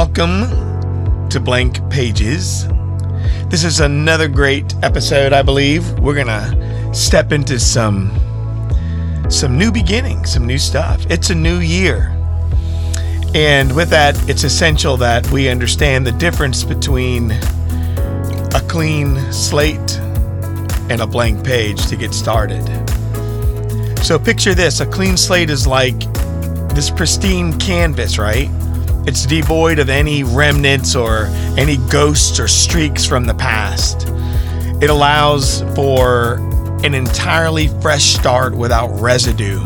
Welcome to Blank Pages. This is another great episode, I believe. We're going to step into some some new beginnings, some new stuff. It's a new year. And with that, it's essential that we understand the difference between a clean slate and a blank page to get started. So picture this, a clean slate is like this pristine canvas, right? It's devoid of any remnants or any ghosts or streaks from the past. It allows for an entirely fresh start without residue.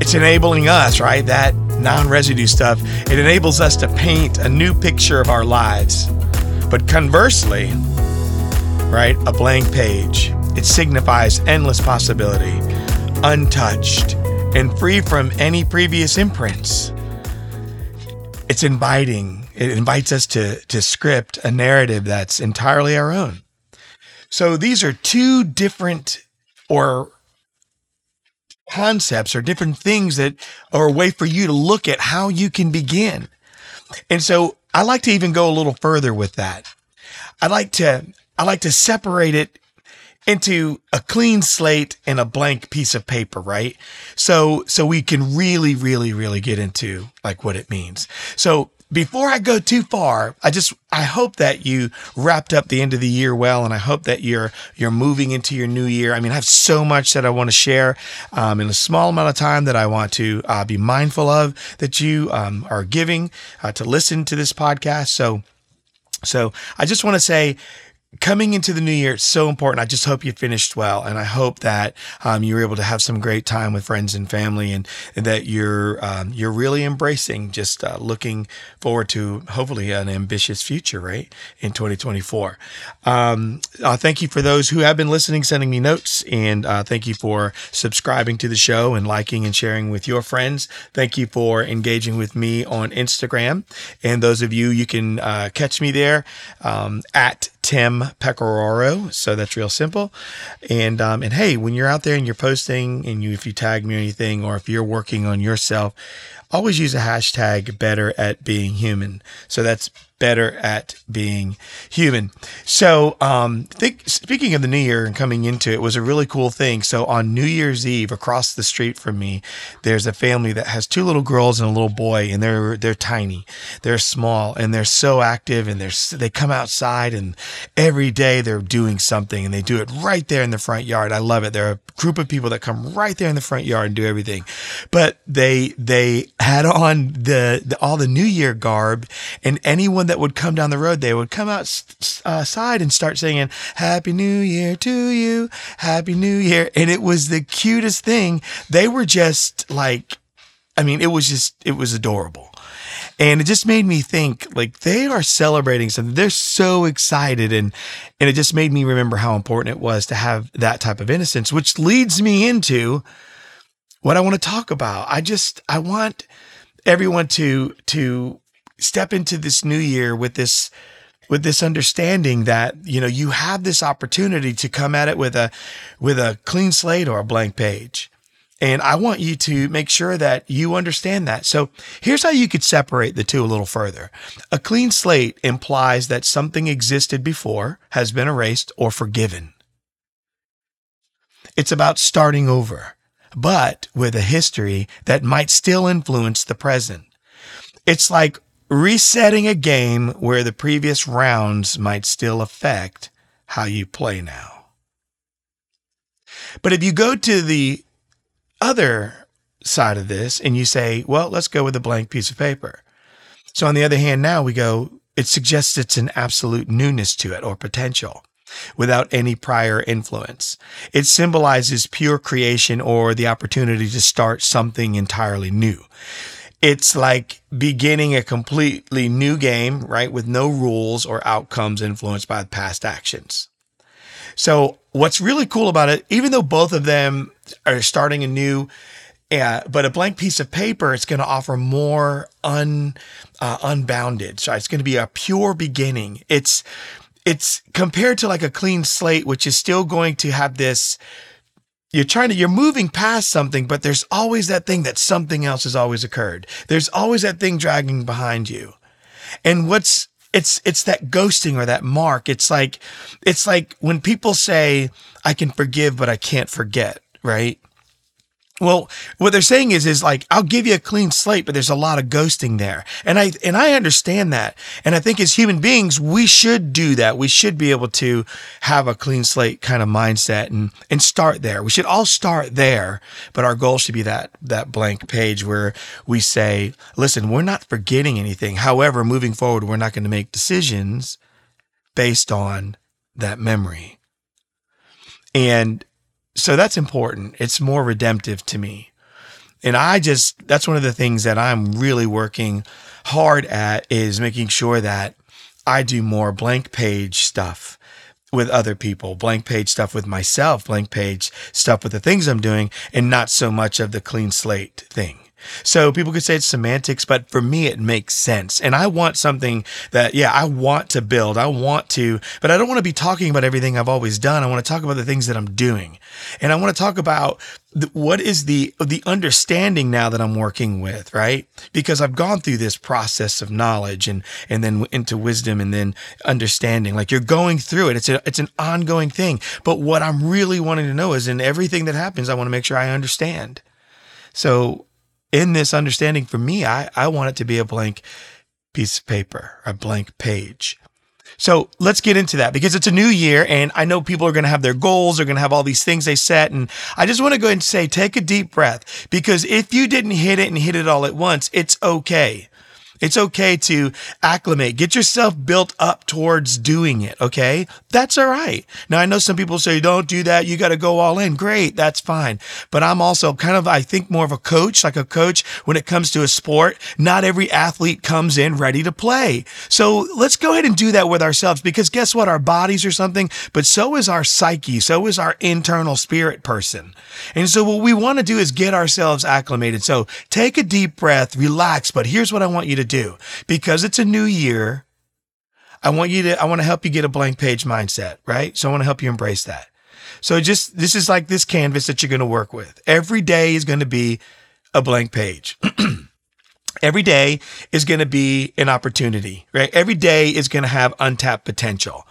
It's enabling us, right? That non residue stuff. It enables us to paint a new picture of our lives. But conversely, right, a blank page, it signifies endless possibility, untouched, and free from any previous imprints. It's inviting. It invites us to, to script a narrative that's entirely our own. So these are two different or concepts or different things that are a way for you to look at how you can begin. And so I like to even go a little further with that. I like to I like to separate it into a clean slate and a blank piece of paper, right? So so we can really really really get into like what it means. So before I go too far, I just I hope that you wrapped up the end of the year well, and I hope that you're you're moving into your new year. I mean, I have so much that I want to share um, in a small amount of time that I want to uh, be mindful of that you um, are giving uh, to listen to this podcast. So, so I just want to say coming into the new year, it's so important. I just hope you finished well, and I hope that um, you were able to have some great time with friends and family, and, and that you're um, you're really embracing, just uh, looking forward to hopefully an ambitious future, right in 2024. Um, uh, thank you for those who have been listening, sending me notes, and uh, thank you for subscribing to the show and liking and sharing with your friends. Thank you for engaging with me on Instagram, and those of you you can uh, catch me there um, at Tim Pecoraro. So that's real simple. And um, and hey, when you're out there and you're posting, and you if you tag me or anything, or if you're working on yourself, always use a hashtag better at being human. So that's better at being human. So, um, think, speaking of the new year and coming into it was a really cool thing. So on New Year's Eve, across the street from me, there's a family that has two little girls and a little boy, and they're they're tiny, they're small, and they're so active, and they're they come outside, and every day they're doing something, and they do it right there in the front yard. I love it. They're a group of people that come right there in the front yard and do everything, but they they had on the, the all the New Year garb, and anyone that would come down the road, they would come outside uh, and start singing "Happy New Year to you, Happy New Year," and it was the cutest thing. They were just like, I mean, it was just it was adorable. And it just made me think like they are celebrating something. They're so excited. And, and it just made me remember how important it was to have that type of innocence, which leads me into what I want to talk about. I just, I want everyone to, to step into this new year with this with this understanding that you know you have this opportunity to come at it with a with a clean slate or a blank page. And i want you to make sure that you understand that. So here's how you could separate the two a little further. A clean slate implies that something existed before has been erased or forgiven. It's about starting over but with a history that might still influence the present. It's like resetting a game where the previous rounds might still affect how you play now. But if you go to the other side of this and you say, well, let's go with a blank piece of paper. So on the other hand, now we go, it suggests it's an absolute newness to it or potential without any prior influence. It symbolizes pure creation or the opportunity to start something entirely new it's like beginning a completely new game, right? With no rules or outcomes influenced by past actions. So what's really cool about it, even though both of them are starting a new, uh, but a blank piece of paper, it's going to offer more un, uh, unbounded. So it's going to be a pure beginning. It's, it's compared to like a clean slate, which is still going to have this you're trying to you're moving past something but there's always that thing that something else has always occurred there's always that thing dragging behind you And what's it's it's that ghosting or that mark. It's like it's like when people say I can forgive but I can't forget, right? Well, what they're saying is, is like, I'll give you a clean slate, but there's a lot of ghosting there. And I, and I understand that. And I think as human beings, we should do that. We should be able to have a clean slate kind of mindset and, and start there. We should all start there, but our goal should be that, that blank page where we say, listen, we're not forgetting anything. However, moving forward, we're not going to make decisions based on that memory. And so that's important. It's more redemptive to me. And I just, that's one of the things that I'm really working hard at is making sure that I do more blank page stuff with other people, blank page stuff with myself, blank page stuff with the things I'm doing, and not so much of the clean slate thing. So people could say it's semantics, but for me, it makes sense. And I want something that, yeah, I want to build. I want to, but I don't want to be talking about everything I've always done. I want to talk about the things that I'm doing. And I want to talk about what is the, the understanding now that I'm working with, right? Because I've gone through this process of knowledge and, and then into wisdom and then understanding. Like you're going through it. It's a, it's an ongoing thing. But what I'm really wanting to know is in everything that happens, I want to make sure I understand. So in this understanding for me, I, I want it to be a blank piece of paper, a blank page. So let's get into that because it's a new year and I know people are going to have their goals, they're going to have all these things they set. And I just want to go ahead and say, take a deep breath because if you didn't hit it and hit it all at once, it's okay. It's okay to acclimate, get yourself built up towards doing it. Okay. That's all right. Now, I know some people say, don't do that. You got to go all in. Great. That's fine. But I'm also kind of, I think more of a coach, like a coach when it comes to a sport. Not every athlete comes in ready to play. So let's go ahead and do that with ourselves because guess what? Our bodies are something, but so is our psyche. So is our internal spirit person. And so what we want to do is get ourselves acclimated. So take a deep breath, relax. But here's what I want you to do. Because it's a new year, I want you to, I want to help you get a blank page mindset, right? So I want to help you embrace that. So just, this is like this canvas that you're going to work with. Every day is going to be a blank page. Every day is going to be an opportunity, right? Every day is going to have untapped potential.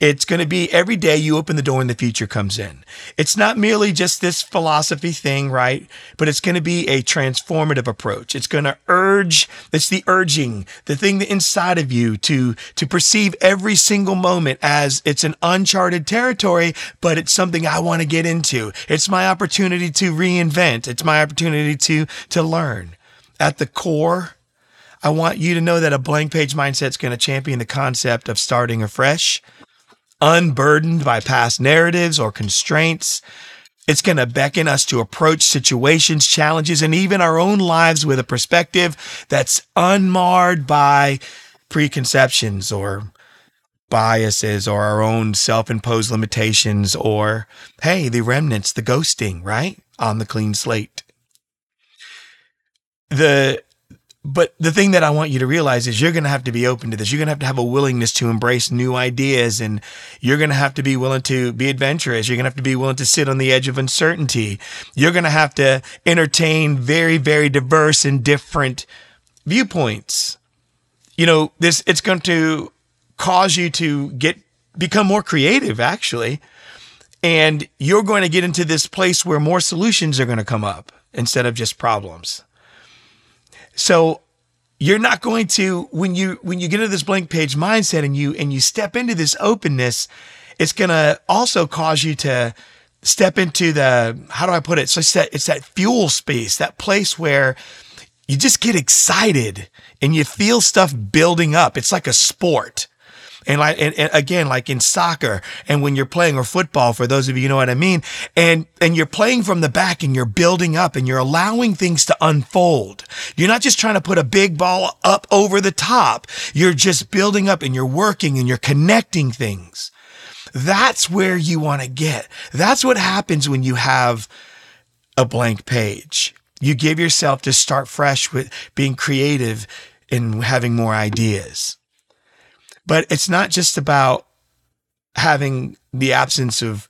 It's going to be every day you open the door and the future comes in. It's not merely just this philosophy thing, right? But it's going to be a transformative approach. It's going to urge, it's the urging, the thing that inside of you to, to perceive every single moment as it's an uncharted territory, but it's something I want to get into. It's my opportunity to reinvent. It's my opportunity to, to learn. At the core, I want you to know that a blank page mindset is going to champion the concept of starting afresh, unburdened by past narratives or constraints. It's going to beckon us to approach situations, challenges, and even our own lives with a perspective that's unmarred by preconceptions or biases or our own self imposed limitations or, hey, the remnants, the ghosting, right? On the clean slate. The but the thing that I want you to realize is you're going to have to be open to this. You're going to have to have a willingness to embrace new ideas and you're going to have to be willing to be adventurous. You're going to have to be willing to sit on the edge of uncertainty. You're going to have to entertain very, very diverse and different viewpoints. You know, this, it's going to cause you to get, become more creative actually. And you're going to get into this place where more solutions are going to come up instead of just problems. So you're not going to when you when you get into this blank page mindset and you and you step into this openness, it's going to also cause you to step into the how do I put it? So it's that it's that fuel space, that place where you just get excited and you feel stuff building up. It's like a sport. And like, and, and, again, like in soccer and when you're playing or football, for those of you, know what I mean? And, and you're playing from the back and you're building up and you're allowing things to unfold. You're not just trying to put a big ball up over the top. You're just building up and you're working and you're connecting things. That's where you want to get. That's what happens when you have a blank page. You give yourself to start fresh with being creative and having more ideas. But it's not just about having the absence of,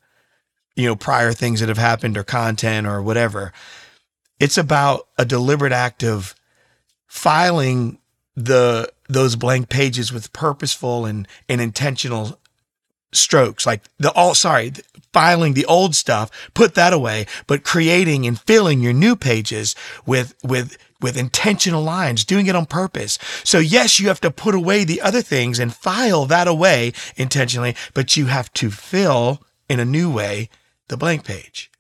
you know, prior things that have happened or content or whatever. It's about a deliberate act of filing the those blank pages with purposeful and, and intentional strokes like the all sorry filing the old stuff put that away but creating and filling your new pages with with with intentional lines doing it on purpose. So yes you have to put away the other things and file that away intentionally but you have to fill in a new way the blank page.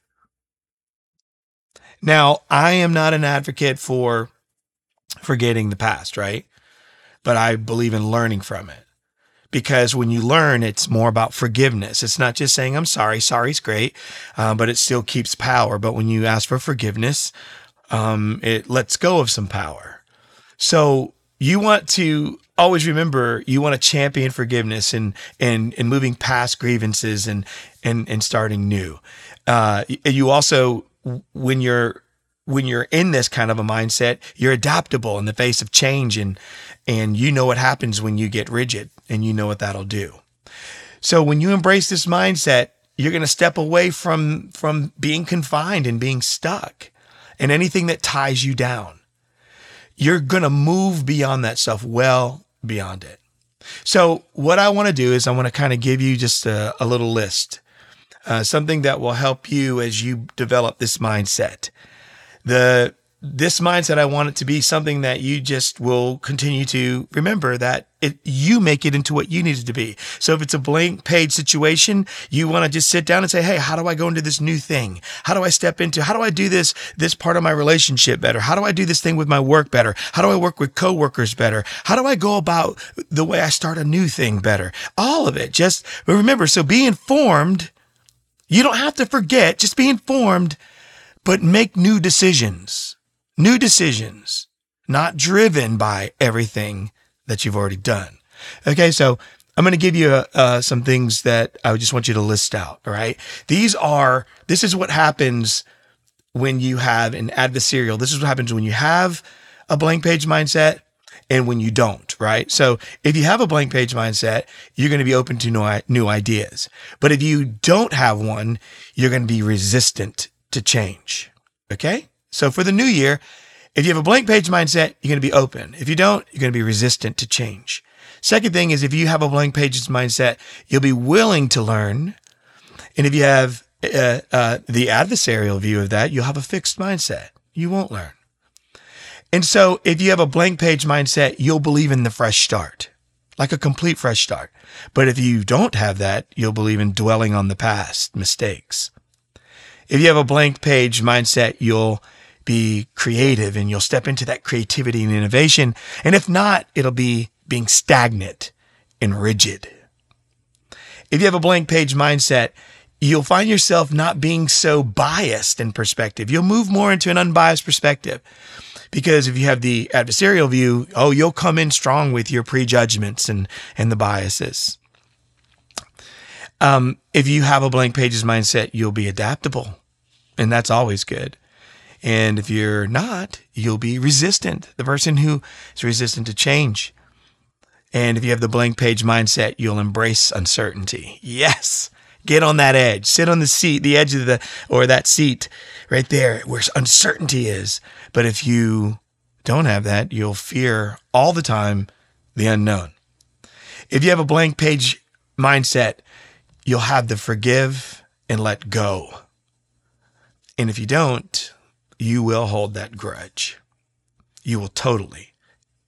Now i am not an advocate for forgetting the past right? But i believe in learning from it because when you learn, it's more about forgiveness. It's not just saying, I'm sorry, sorry's great, uh, but it still keeps power. But when you ask for forgiveness, um, it lets go of some power. So you want to always remember you want to champion forgiveness and and and moving past grievances and and and starting new. Uh, you also when you're when you're in this kind of a mindset, you're adaptable in the face of change and and you know what happens when you get rigid and you know what that'll do. So when you embrace this mindset, you're going to step away from from being confined and being stuck and anything that ties you down. You're going to move beyond that stuff, well beyond it. So what I want to do is I want to kind of give you just a, a little list, uh, something that will help you as you develop this mindset. The this mindset, I want it to be something that you just will continue to remember that it, you make it into what you need it to be. So if it's a blank page situation, you want to just sit down and say, Hey, how do I go into this new thing? How do I step into, how do I do this, this part of my relationship better? How do I do this thing with my work better? How do I work with coworkers better? How do I go about the way I start a new thing better? All of it. Just remember, so be informed. You don't have to forget, just be informed, but make new decisions new decisions, not driven by everything that you've already done. Okay, so I'm going to give you uh, uh, some things that I just want you to list out. All right, these are this is what happens when you have an adversarial. This is what happens when you have a blank page mindset and when you don't, right? So if you have a blank page mindset, you're going to be open to new, new ideas. But if you don't have one, you're going to be resistant to change. Okay? So for the new year, if you have a blank page mindset, you're going to be open. If you don't, you're going to be resistant to change. Second thing is if you have a blank pages mindset, you'll be willing to learn. And if you have uh, uh, the adversarial view of that, you'll have a fixed mindset. You won't learn. And so if you have a blank page mindset, you'll believe in the fresh start, like a complete fresh start. But if you don't have that, you'll believe in dwelling on the past mistakes. If you have a blank page mindset, you'll be creative and you'll step into that creativity and innovation. And if not, it'll be being stagnant and rigid. If you have a blank page mindset, you'll find yourself not being so biased in perspective. You'll move more into an unbiased perspective. Because if you have the adversarial view, oh, you'll come in strong with your prejudgments and, and the biases. Um, if you have a blank pages mindset, you'll be adaptable. And that's always good. And if you're not, you'll be resistant, the person who is resistant to change. And if you have the blank page mindset, you'll embrace uncertainty. Yes. Get on that edge. Sit on the seat, the edge of the, or that seat right there where uncertainty is. But if you don't have that, you'll fear all the time the unknown. If you have a blank page mindset, you'll have the forgive and let go. And if you don't, you will hold that grudge. You will totally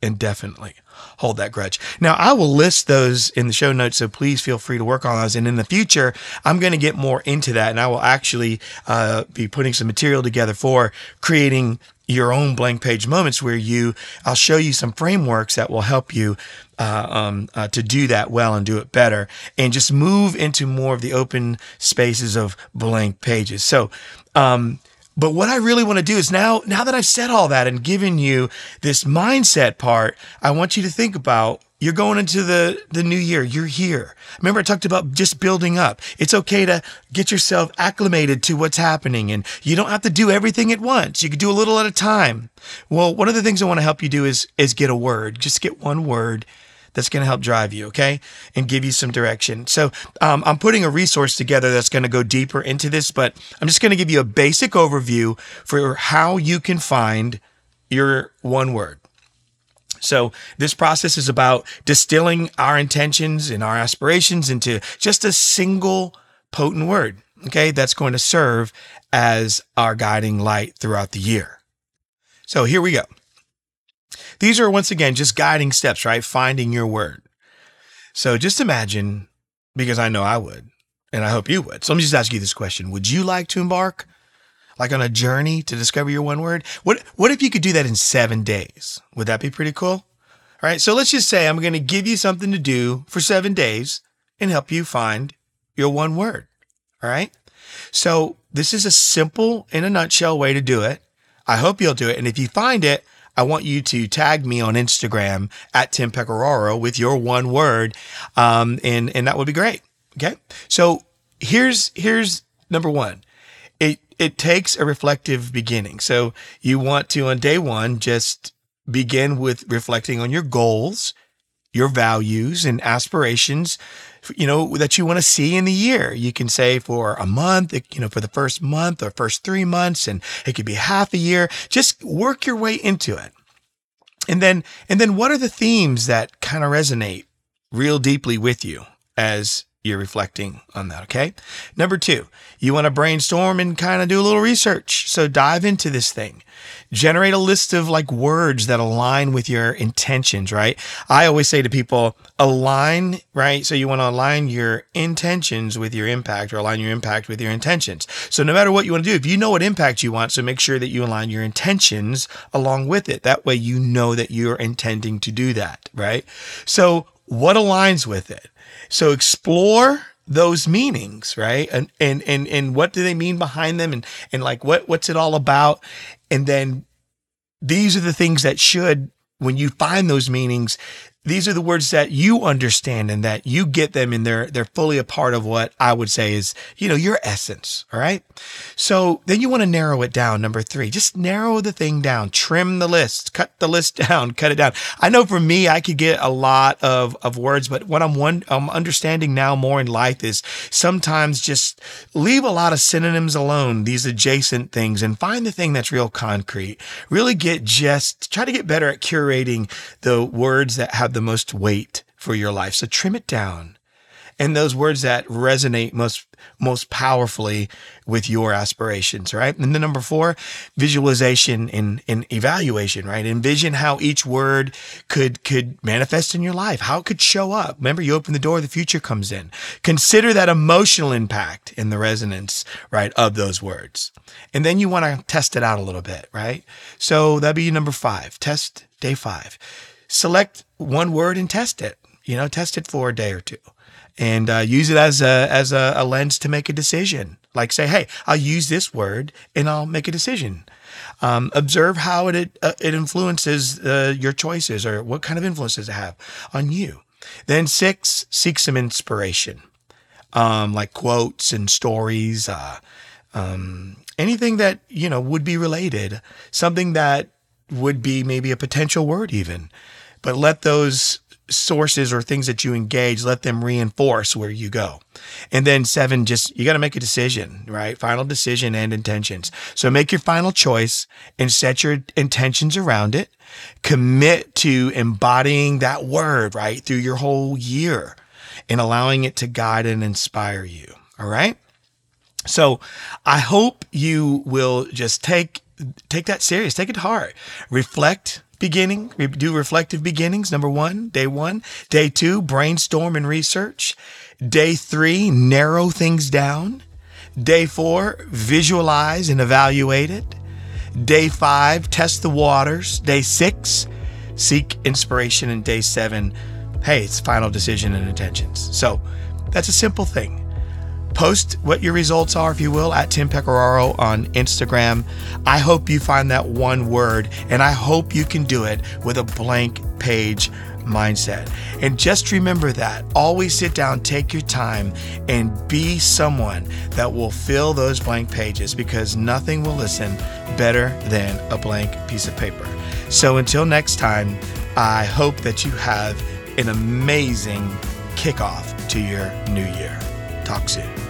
and definitely hold that grudge. Now, I will list those in the show notes, so please feel free to work on those. And in the future, I'm going to get more into that, and I will actually uh, be putting some material together for creating your own blank page moments where you I'll show you some frameworks that will help you uh, um, uh, to do that well and do it better and just move into more of the open spaces of blank pages. So um, but what I really want to do is now, now that I've said all that and given you this mindset part, I want you to think about you're going into the, the new year. You're here. Remember, I talked about just building up. It's okay to get yourself acclimated to what's happening and you don't have to do everything at once. You can do a little at a time. Well, one of the things I want to help you do is, is get a word. Just get one word that's going to help drive you, okay? And give you some direction. So um, I'm putting a resource together that's going to go deeper into this, but I'm just going to give you a basic overview for how you can find your one word. So this process is about distilling our intentions and our aspirations into just a single potent word. Okay. That's going to serve as our guiding light throughout the year. So here we go. These are once again just guiding steps, right? Finding your word. So just imagine, because I know I would, and I hope you would. So let me just ask you this question. Would you like to embark like on a journey to discover your one word? What what if you could do that in 7 days? Would that be pretty cool? All right. So let's just say I'm going to give you something to do for 7 days and help you find your one word. All right? So this is a simple in a nutshell way to do it. I hope you'll do it. And if you find it, I want you to tag me on Instagram at Tim Pecoraro with your one word. Um, and, and that would be great. Okay. So here's, here's number one. It, it takes a reflective beginning. So you want to, on day one, just begin with reflecting on your goals, your values and aspirations you know, that you want to see in the year. You can say for a month, you know, for the first month or first three months, and it could be half a year. Just work your way into it. And then, and then what are the themes that kind of resonate real deeply with you as you're reflecting on that. Okay. Number two, you want to brainstorm and kind of do a little research. So dive into this thing. Generate a list of like words that align with your intentions, right? I always say to people, align, right? So you want to align your intentions with your impact or align your impact with your intentions. So no matter what you want to do, if you know what impact you want, so make sure that you align your intentions along with it. That way you know that you're intending to do that, right? So what aligns with it? So explore those meanings, right? And and and and what do they mean behind them and and like what what's it all about? And then these are the things that should when you find those meanings, these are the words that you understand and that you get them and they're they're fully a part of what I would say is, you know, your essence. All right. So then you want to narrow it down. Number three, just narrow the thing down, trim the list, cut the list down, cut it down. I know for me, I could get a lot of, of words, but what I'm one I'm understanding now more in life is sometimes just leave a lot of synonyms alone, these adjacent things, and find the thing that's real concrete. Really get just try to get better at curating the words that have the most weight for your life. So trim it down. And those words that resonate most most powerfully with your aspirations, right? And then number four, visualization and, and evaluation, right? Envision how each word could could manifest in your life, how it could show up. Remember, you open the door, the future comes in. Consider that emotional impact in the resonance, right, of those words. And then you want to test it out a little bit, right? So that'd be number five. Test day five select one word and test it. You know, test it for a day or two, and uh, use it as a as a, a, lens to make a decision. Like say, hey, I'll use this word and I'll make a decision. Um, observe how it uh, it influences uh, your choices or what kind of influence does it have on you. Then six, seek some inspiration, um, like quotes and stories. Uh, um, anything that you know would be related, something that would be maybe a potential word even but let those sources or things that you engage let them reinforce where you go. And then seven just you got to make a decision right? Final decision and intentions. So make your final choice and set your intentions around it. Commit to embodying that word right through your whole year and allowing it to guide and inspire you all right? So i hope you will just take take that serious take it to heart. Reflect beginning. We do reflective beginnings. Number one, day one. Day two, brainstorm and research. Day three, narrow things down. Day four, visualize and evaluate it. Day five, test the waters. Day six, seek inspiration. And day seven, hey, it's final decision and intentions. So that's a simple thing. Post what your results are, if you will, at Tim Pecoraro on Instagram. I hope you find that one word, and I hope you can do it with a blank page mindset. And just remember that. Always sit down, take your time, and be someone that will fill those blank pages because nothing will listen better than a blank piece of paper. So until next time, I hope that you have an amazing kickoff to your new year. Talk soon.